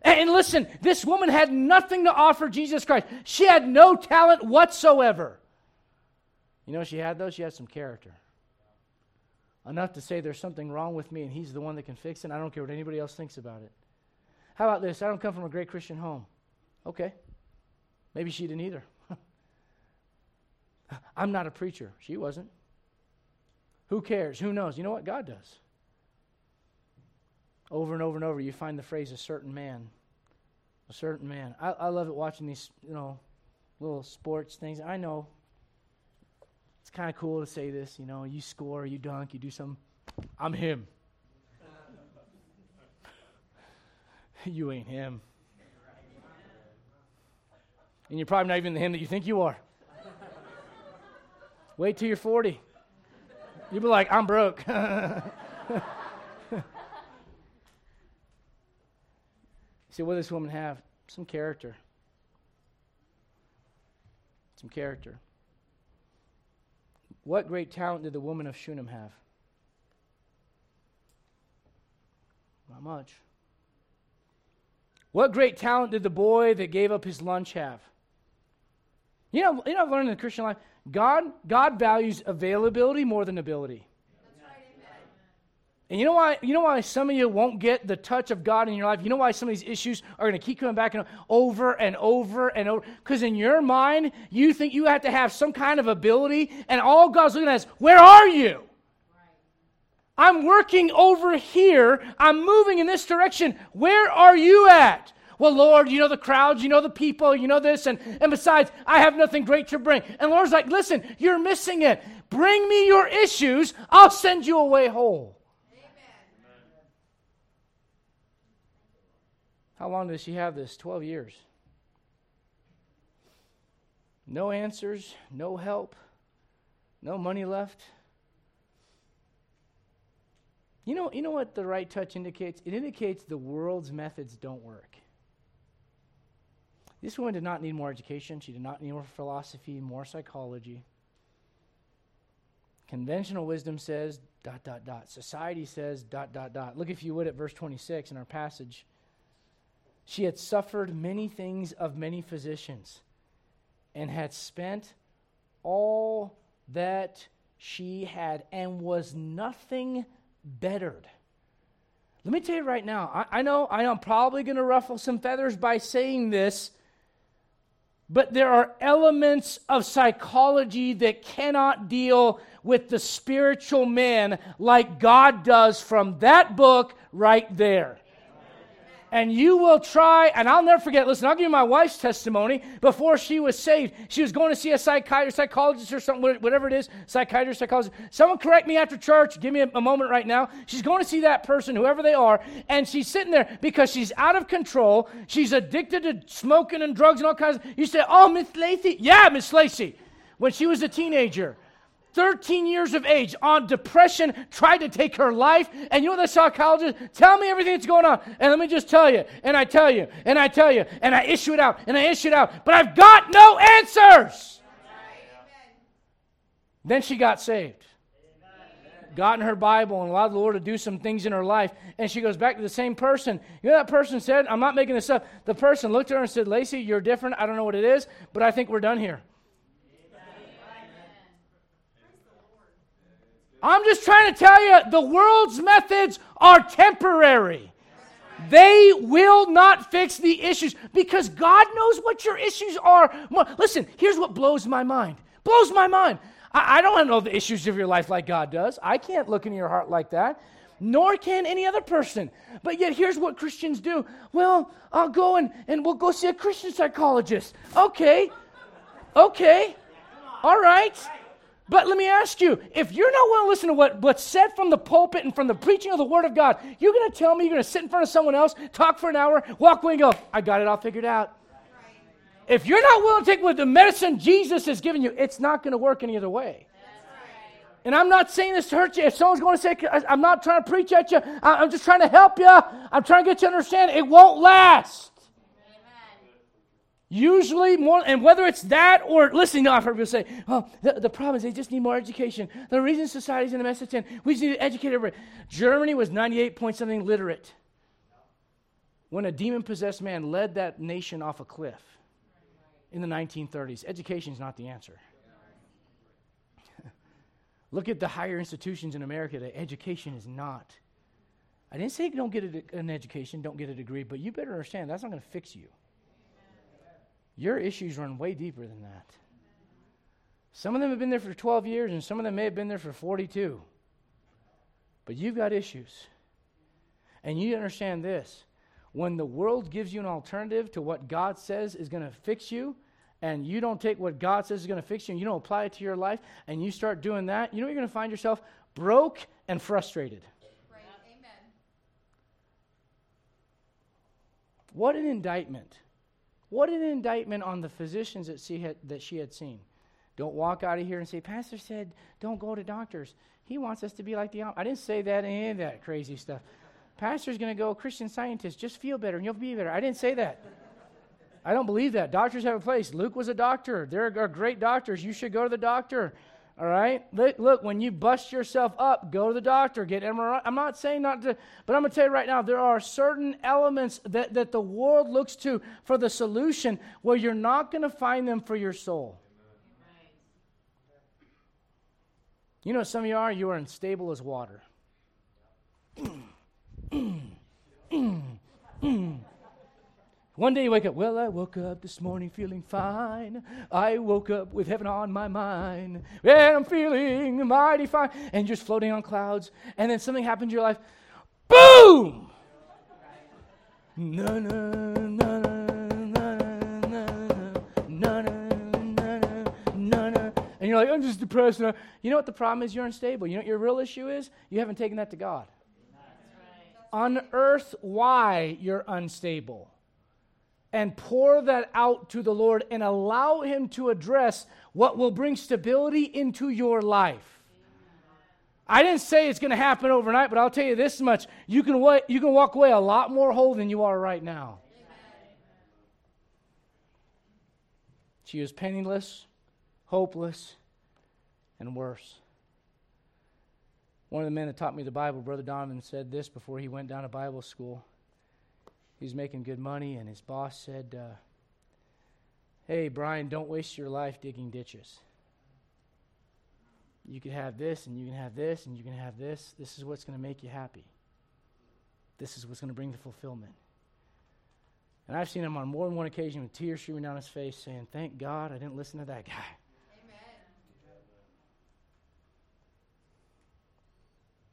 And listen, this woman had nothing to offer Jesus Christ. She had no talent whatsoever. You know she had, though? She had some character. Enough to say there's something wrong with me and he's the one that can fix it. I don't care what anybody else thinks about it. How about this? I don't come from a great Christian home. Okay. Maybe she didn't either. I'm not a preacher. She wasn't. Who cares? Who knows? You know what? God does. Over and over and over, you find the phrase a certain man. A certain man. I, I love it watching these, you know, little sports things. I know it's kind of cool to say this, you know, you score, you dunk, you do some. I'm him. you ain't him. And you're probably not even the him that you think you are. Wait till you're 40. You'll be like, I'm broke. See, what does this woman have? Some character. Some character. What great talent did the woman of Shunem have? Not much. What great talent did the boy that gave up his lunch have? You know, you know, I've learned in the Christian life, God, God values availability more than ability. And you know why? You know why some of you won't get the touch of God in your life. You know why some of these issues are going to keep coming back and over and over and over. Because in your mind, you think you have to have some kind of ability, and all God's looking at is, "Where are you?" I'm working over here. I'm moving in this direction. Where are you at? Well, Lord, you know the crowds, you know the people, you know this, and, and besides, I have nothing great to bring. And Lord's like, listen, you're missing it. Bring me your issues, I'll send you away whole. Amen. How long does she have this? 12 years. No answers, no help, no money left. You know, you know what the right touch indicates? It indicates the world's methods don't work. This woman did not need more education. She did not need more philosophy, more psychology. Conventional wisdom says dot dot dot. Society says dot dot dot. Look if you would at verse 26 in our passage. She had suffered many things of many physicians and had spent all that she had and was nothing bettered. Let me tell you right now, I, I know I am probably going to ruffle some feathers by saying this, but there are elements of psychology that cannot deal with the spiritual man like God does from that book right there and you will try, and I'll never forget. Listen, I'll give you my wife's testimony. Before she was saved, she was going to see a psychiatrist, psychologist, or something, whatever it is, psychiatrist, psychologist. Someone correct me after church. Give me a, a moment right now. She's going to see that person, whoever they are, and she's sitting there because she's out of control. She's addicted to smoking and drugs and all kinds. Of, you say, "Oh, Miss Lacey, yeah, Miss Lacey." When she was a teenager, 13 years of age on depression, tried to take her life. And you know the psychologist? Tell me everything that's going on. And let me just tell you, and I tell you, and I tell you, and I issue it out, and I issue it out. But I've got no answers. Then she got saved. Got in her Bible and allowed the Lord to do some things in her life. And she goes back to the same person. You know that person said, I'm not making this up. The person looked at her and said, Lacey, you're different. I don't know what it is, but I think we're done here. I'm just trying to tell you the world's methods are temporary. They will not fix the issues because God knows what your issues are. Listen, here's what blows my mind. Blows my mind. I, I don't know the issues of your life like God does. I can't look into your heart like that nor can any other person. But yet, here's what Christians do. Well, I'll go and, and we'll go see a Christian psychologist. Okay. Okay. All right. But let me ask you if you're not willing to listen to what, what's said from the pulpit and from the preaching of the Word of God, you're going to tell me you're going to sit in front of someone else, talk for an hour, walk away and go, I got it all figured out. If you're not willing to take what the medicine Jesus has given you, it's not going to work any other way. And I'm not saying this to hurt you. If someone's going to say, I'm not trying to preach at you, I'm just trying to help you. I'm trying to get you to understand it won't last. Usually more, and whether it's that or, listen, I've heard people say, oh, the, the problem is they just need more education. The reason society's in the mess it's in, we just need to educate everybody. Germany was 98 point something literate when a demon possessed man led that nation off a cliff in the 1930s. Education is not the answer. Look at the higher institutions in America that education is not. I didn't say don't get a, an education, don't get a degree, but you better understand that's not going to fix you. Your issues run way deeper than that. Some of them have been there for 12 years, and some of them may have been there for 42. But you've got issues. And you understand this when the world gives you an alternative to what God says is going to fix you, and you don't take what God says is going to fix you and you don't apply it to your life, and you start doing that, you know you're going to find yourself broke and frustrated. Right. Amen. What an indictment. What an indictment on the physicians that she had, that she had seen. Don't walk out of here and say, Pastor said, don't go to doctors. He wants us to be like the. I didn't say that, any of that crazy stuff. Pastor's going to go, Christian scientist, just feel better and you'll be better. I didn't say that. I don't believe that. Doctors have a place. Luke was a doctor. There are great doctors. You should go to the doctor. All right? Look, look, when you bust yourself up, go to the doctor, get MRI. I'm not saying not to, but I'm going to tell you right now, there are certain elements that, that the world looks to for the solution where you're not going to find them for your soul. You know, some of you are, you are unstable as water. One day you wake up, well, I woke up this morning feeling fine. I woke up with heaven on my mind. And I'm feeling mighty fine. And you're just floating on clouds. And then something happens in your life. Boom! Na na na na And you're like, I'm just depressed. You know what the problem is? You're unstable. You know what your real issue is? You haven't taken that to God. Unearth why you're unstable and pour that out to the Lord and allow Him to address what will bring stability into your life. I didn't say it's going to happen overnight, but I'll tell you this much. You can, wa- you can walk away a lot more whole than you are right now. She was penniless, hopeless, and worse. One of the men that taught me the Bible, Brother Donovan, said this before he went down to Bible school. He was making good money, and his boss said, uh, Hey, Brian, don't waste your life digging ditches. You can have this, and you can have this, and you can have this. This is what's going to make you happy. This is what's going to bring the fulfillment. And I've seen him on more than one occasion with tears streaming down his face saying, Thank God I didn't listen to that guy.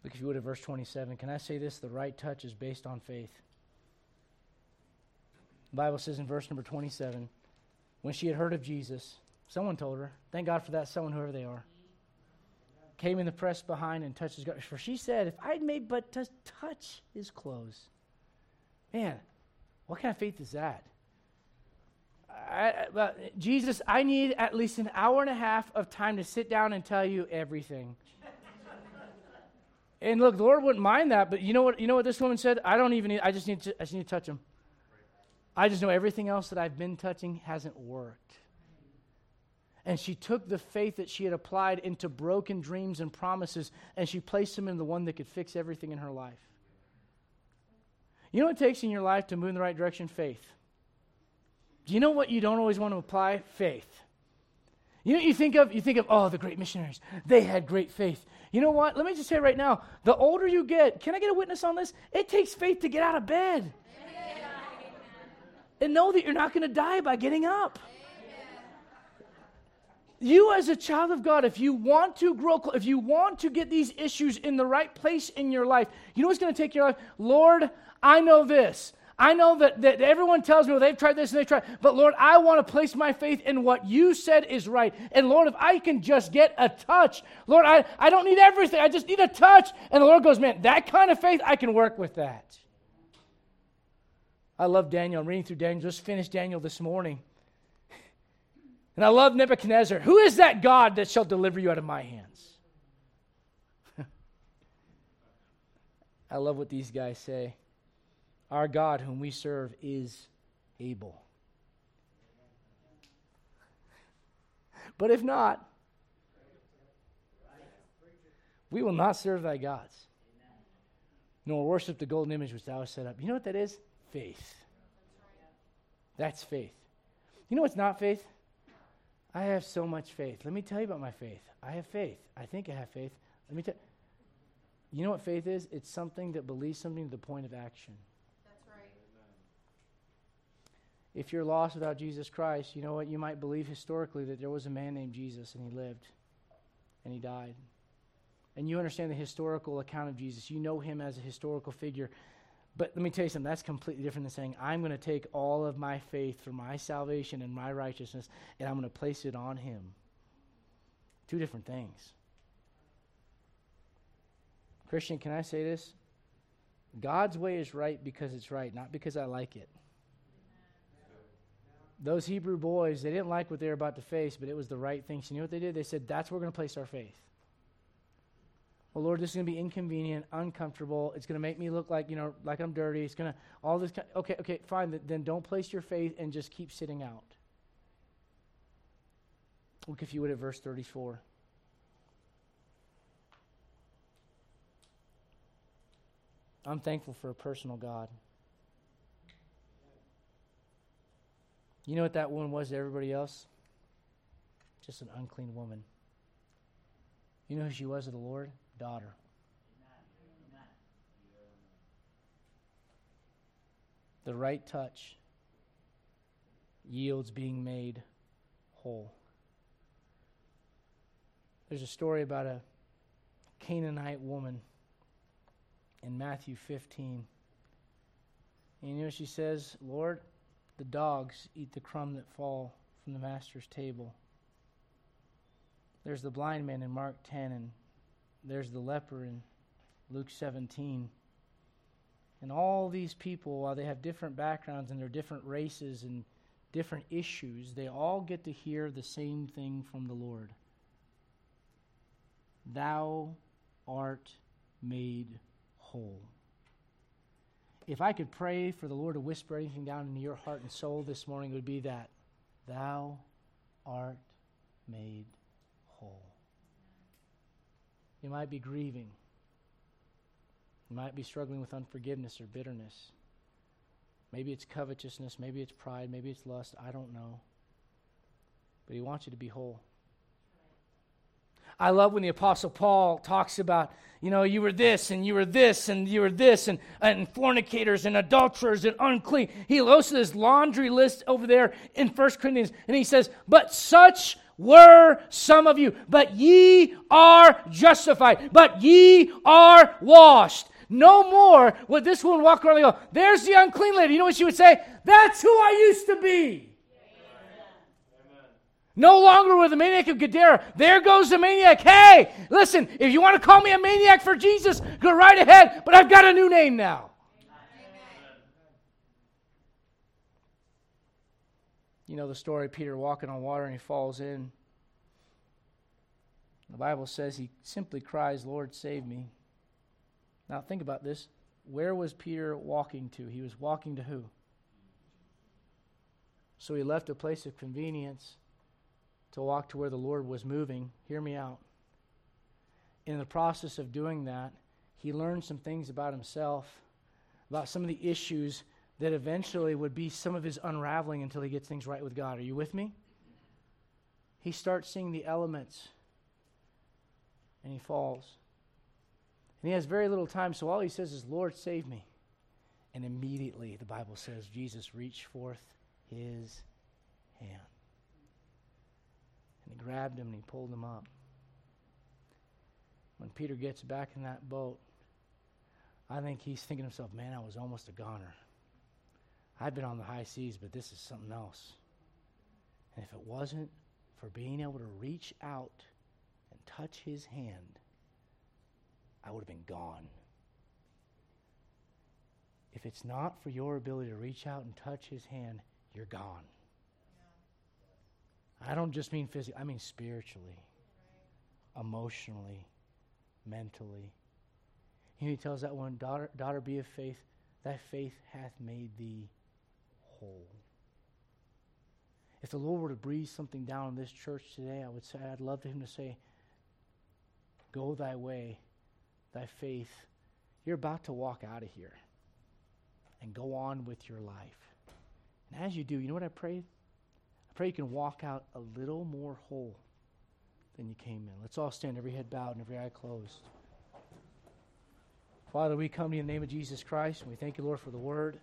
Look, if you would, at verse 27. Can I say this? The right touch is based on faith. The Bible says in verse number 27 when she had heard of Jesus, someone told her, thank God for that someone, whoever they are, came in the press behind and touched his garment. For she said, If I'd made but to touch his clothes. Man, what kind of faith is that? I, I, Jesus, I need at least an hour and a half of time to sit down and tell you everything. And look, the Lord wouldn't mind that, but you know what? You know what this woman said? I don't even need. I just need to. I just need to touch him. I just know everything else that I've been touching hasn't worked. And she took the faith that she had applied into broken dreams and promises, and she placed them in the one that could fix everything in her life. You know what it takes in your life to move in the right direction? Faith. Do you know what you don't always want to apply? Faith. You know you think of? You think of, oh, the great missionaries. They had great faith. You know what? Let me just say right now the older you get, can I get a witness on this? It takes faith to get out of bed. Amen. And know that you're not going to die by getting up. You, as a child of God, if you want to grow, if you want to get these issues in the right place in your life, you know what's going to take your life? Lord, I know this. I know that, that everyone tells me, well, they've tried this and they've tried, but Lord, I want to place my faith in what you said is right. And Lord, if I can just get a touch, Lord, I, I don't need everything. I just need a touch. And the Lord goes, man, that kind of faith, I can work with that. I love Daniel. I'm reading through Daniel. Just finished Daniel this morning. And I love Nebuchadnezzar. Who is that God that shall deliver you out of my hands? I love what these guys say. Our God, whom we serve, is able. But if not, we will not serve thy gods, nor worship the golden image which thou hast set up. You know what that is? Faith. That's faith. You know what's not faith? I have so much faith. Let me tell you about my faith. I have faith. I think I have faith. Let me tell you know what faith is? It's something that believes something to the point of action That's right. if you're lost without Jesus Christ, you know what? You might believe historically that there was a man named Jesus and he lived and he died. And you understand the historical account of Jesus. You know him as a historical figure. But let me tell you something, that's completely different than saying, I'm going to take all of my faith for my salvation and my righteousness and I'm going to place it on him. Two different things. Christian, can I say this? God's way is right because it's right, not because I like it those Hebrew boys, they didn't like what they were about to face, but it was the right thing. So you know what they did? They said, That's where we're going to place our faith. Well, Lord, this is going to be inconvenient, uncomfortable. It's going to make me look like, you know, like I'm dirty. It's going to, all this. Kind okay, okay, fine. Then don't place your faith and just keep sitting out. Look, if you would, at verse 34. I'm thankful for a personal God. You know what that woman was to everybody else? Just an unclean woman. You know who she was to the Lord? Daughter. The right touch yields being made whole. There's a story about a Canaanite woman in Matthew 15. And you know she says? Lord, the dogs eat the crumb that fall from the master's table. There's the blind man in Mark 10, and there's the leper in Luke 17. And all these people, while they have different backgrounds and they're different races and different issues, they all get to hear the same thing from the Lord Thou art made whole if I could pray for the Lord to whisper anything down into your heart and soul this morning, it would be that Thou art made. You might be grieving. You might be struggling with unforgiveness or bitterness. Maybe it's covetousness, maybe it's pride, maybe it's lust. I don't know. But He wants you to be whole. I love when the Apostle Paul talks about, you know, you were this and you were this and you were this and, and fornicators and adulterers and unclean. He lists this laundry list over there in First Corinthians and he says, But such were some of you, but ye are justified, but ye are washed. No more would this woman walk around and go, There's the unclean lady. You know what she would say? That's who I used to be. No longer with the maniac of Gadara. There goes the maniac. Hey, listen, if you want to call me a maniac for Jesus, go right ahead, but I've got a new name now. You know the story Peter walking on water and he falls in. The Bible says he simply cries, Lord, save me. Now think about this. Where was Peter walking to? He was walking to who? So he left a place of convenience to walk to where the Lord was moving. Hear me out. In the process of doing that, he learned some things about himself, about some of the issues that eventually would be some of his unraveling until he gets things right with God. Are you with me? He starts seeing the elements and he falls. And he has very little time, so all he says is, Lord, save me. And immediately, the Bible says, Jesus reached forth his hand. And he grabbed him and he pulled him up. When Peter gets back in that boat, I think he's thinking to himself, man, I was almost a goner. I've been on the high seas, but this is something else. And if it wasn't for being able to reach out and touch his hand, I would have been gone. If it's not for your ability to reach out and touch his hand, you're gone. I don't just mean physically, I mean spiritually, emotionally, mentally. he tells that one, daughter, daughter, be of faith. thy faith hath made thee whole. If the Lord were to breathe something down in this church today, I would say, I'd love for him to say, Go thy way, thy faith. You're about to walk out of here and go on with your life. And as you do, you know what I pray? I pray you can walk out a little more whole than you came in. Let's all stand, every head bowed and every eye closed. Father, we come to you in the name of Jesus Christ, and we thank you, Lord, for the word.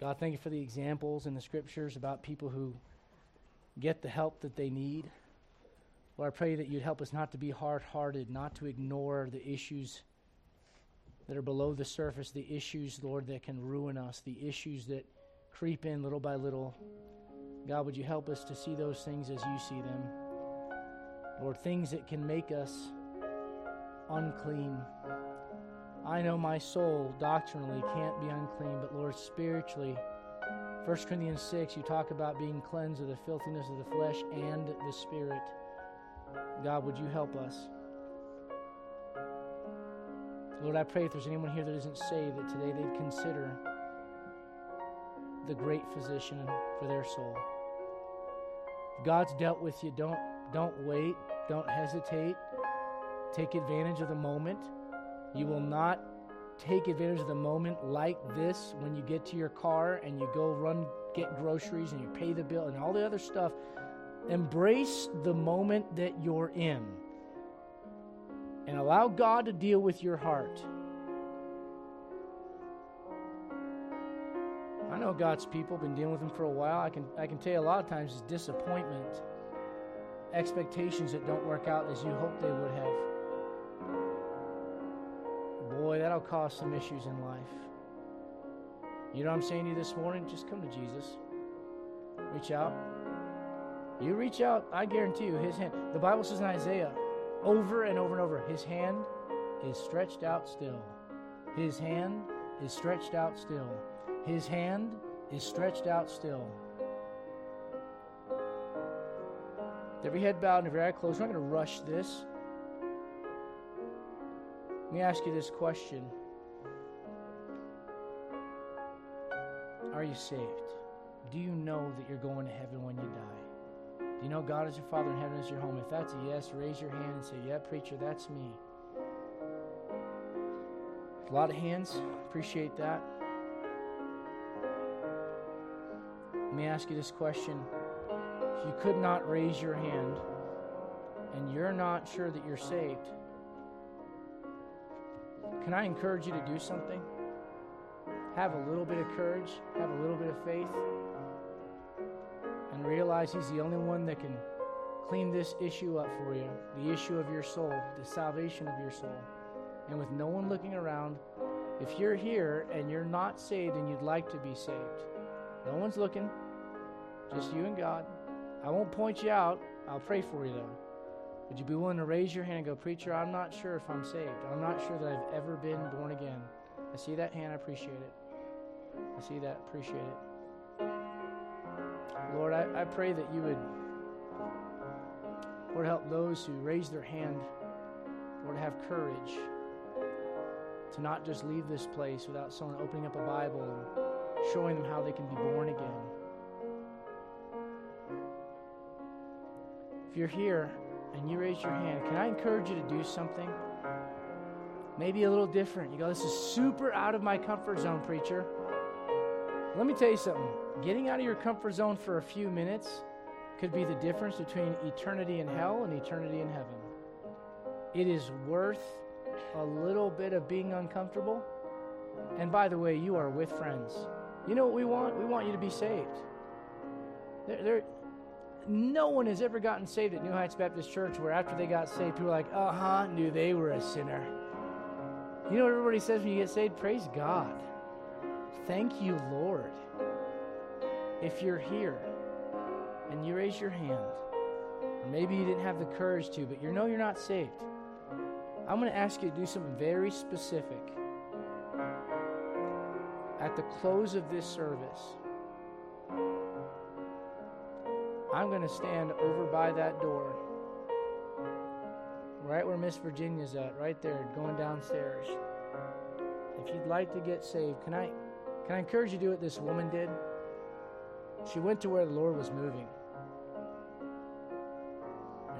God, thank you for the examples in the scriptures about people who get the help that they need. Lord, I pray that you'd help us not to be hard hearted, not to ignore the issues that are below the surface, the issues, Lord, that can ruin us, the issues that creep in little by little. God, would you help us to see those things as you see them? Lord, things that can make us unclean. I know my soul doctrinally can't be unclean, but Lord, spiritually, 1 Corinthians 6, you talk about being cleansed of the filthiness of the flesh and the spirit. God, would you help us? Lord, I pray if there's anyone here that isn't saved, that today they'd consider the great physician for their soul. If God's dealt with you, don't, don't wait, don't hesitate. Take advantage of the moment. You will not take advantage of the moment like this when you get to your car and you go run get groceries and you pay the bill and all the other stuff. Embrace the moment that you're in and allow God to deal with your heart. I know God's people, been dealing with Him for a while. I can, I can tell you a lot of times it's disappointment, expectations that don't work out as you hope they would have. Boy, that'll cause some issues in life. You know what I'm saying to you this morning? Just come to Jesus. Reach out. You reach out, I guarantee you, His hand. The Bible says in Isaiah, over and over and over, His hand is stretched out still. His hand is stretched out still. His hand is stretched out still. Every head bowed and every eye closed. I'm not going to rush this. Let me ask you this question Are you saved? Do you know that you're going to heaven when you die? Do you know God is your Father and heaven is your home? If that's a yes, raise your hand and say, Yeah, preacher, that's me. A lot of hands. Appreciate that. Let me ask you this question. If you could not raise your hand and you're not sure that you're saved, can I encourage you to do something? Have a little bit of courage, have a little bit of faith, and realize He's the only one that can clean this issue up for you the issue of your soul, the salvation of your soul. And with no one looking around, if you're here and you're not saved and you'd like to be saved, no one's looking, just you and God. I won't point you out, I'll pray for you though. Would you be willing to raise your hand and go, Preacher, I'm not sure if I'm saved. I'm not sure that I've ever been born again. I see that hand, I appreciate it. I see that, I appreciate it. Lord, I, I pray that you would, Lord, help those who raise their hand, Lord, have courage to not just leave this place without someone opening up a Bible and showing them how they can be born again. If you're here and you raise your hand, can I encourage you to do something? Maybe a little different. You go, this is super out of my comfort zone, preacher. Let me tell you something. Getting out of your comfort zone for a few minutes could be the difference between eternity in hell and eternity in heaven. It is worth a little bit of being uncomfortable. And by the way, you are with friends. You know what we want? We want you to be saved. There, there, no one has ever gotten saved at New Heights Baptist Church where after they got saved, people are like, uh huh, knew they were a sinner. You know what everybody says when you get saved? Praise God. Thank you, Lord. If you're here and you raise your hand, or maybe you didn't have the courage to, but you know you're not saved, I'm going to ask you to do something very specific. At the close of this service, I'm going to stand over by that door, right where Miss Virginia's at, right there, going downstairs. If you'd like to get saved, can I, can I encourage you to do what this woman did? She went to where the Lord was moving.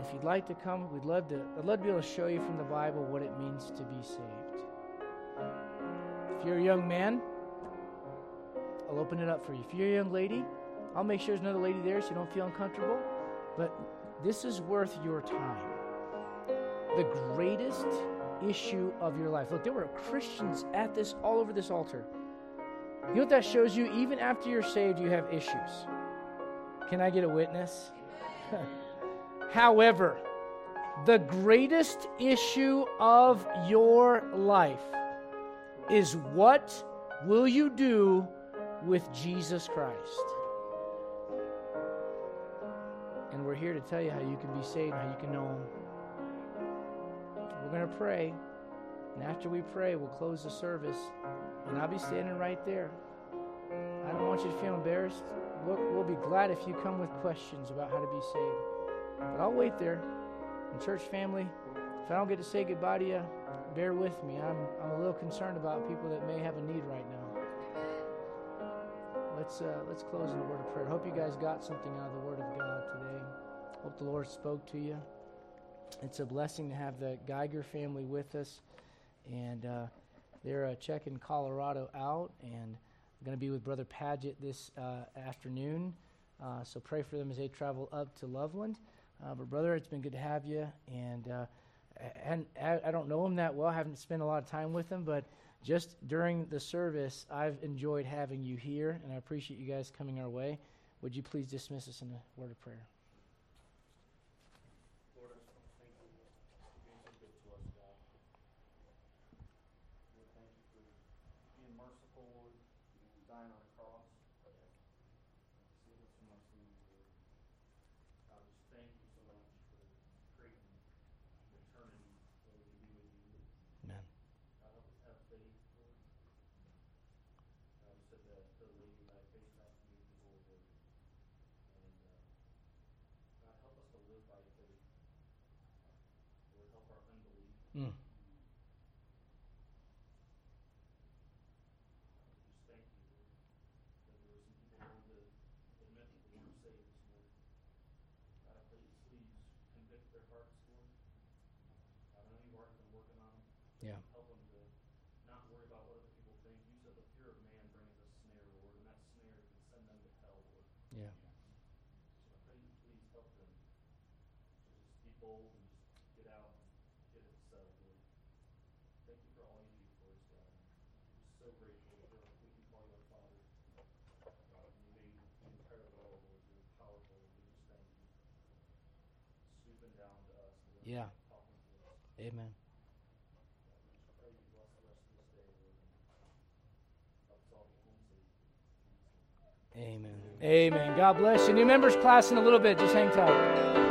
If you'd like to come, we'd love to. I'd love to be able to show you from the Bible what it means to be saved. If you're a young man, I'll open it up for you. If you're a young lady, I'll make sure there's another lady there so you don't feel uncomfortable. But this is worth your time. The greatest issue of your life. Look, there were Christians at this all over this altar. You know what that shows you? Even after you're saved, you have issues. Can I get a witness? However, the greatest issue of your life is what will you do with Jesus Christ? Here to tell you how you can be saved, how you can know Him. We're going to pray. And after we pray, we'll close the service. And I'll be standing right there. I don't want you to feel embarrassed. We'll, we'll be glad if you come with questions about how to be saved. But I'll wait there. And, church family, if I don't get to say goodbye to you, bear with me. I'm, I'm a little concerned about people that may have a need right now. Let's, uh, let's close in a word of prayer. Hope you guys got something out of the Word of God today. Hope the Lord spoke to you. It's a blessing to have the Geiger family with us. And uh, they're uh, checking Colorado out. And going to be with Brother Paget this uh, afternoon. Uh, so pray for them as they travel up to Loveland. Uh, but, brother, it's been good to have you. And, uh, and I don't know him that well. I haven't spent a lot of time with him. But just during the service, I've enjoyed having you here. And I appreciate you guys coming our way. Would you please dismiss us in a word of prayer? Yeah. Amen. Amen. Amen. God bless you. New members class in a little bit. Just hang tight.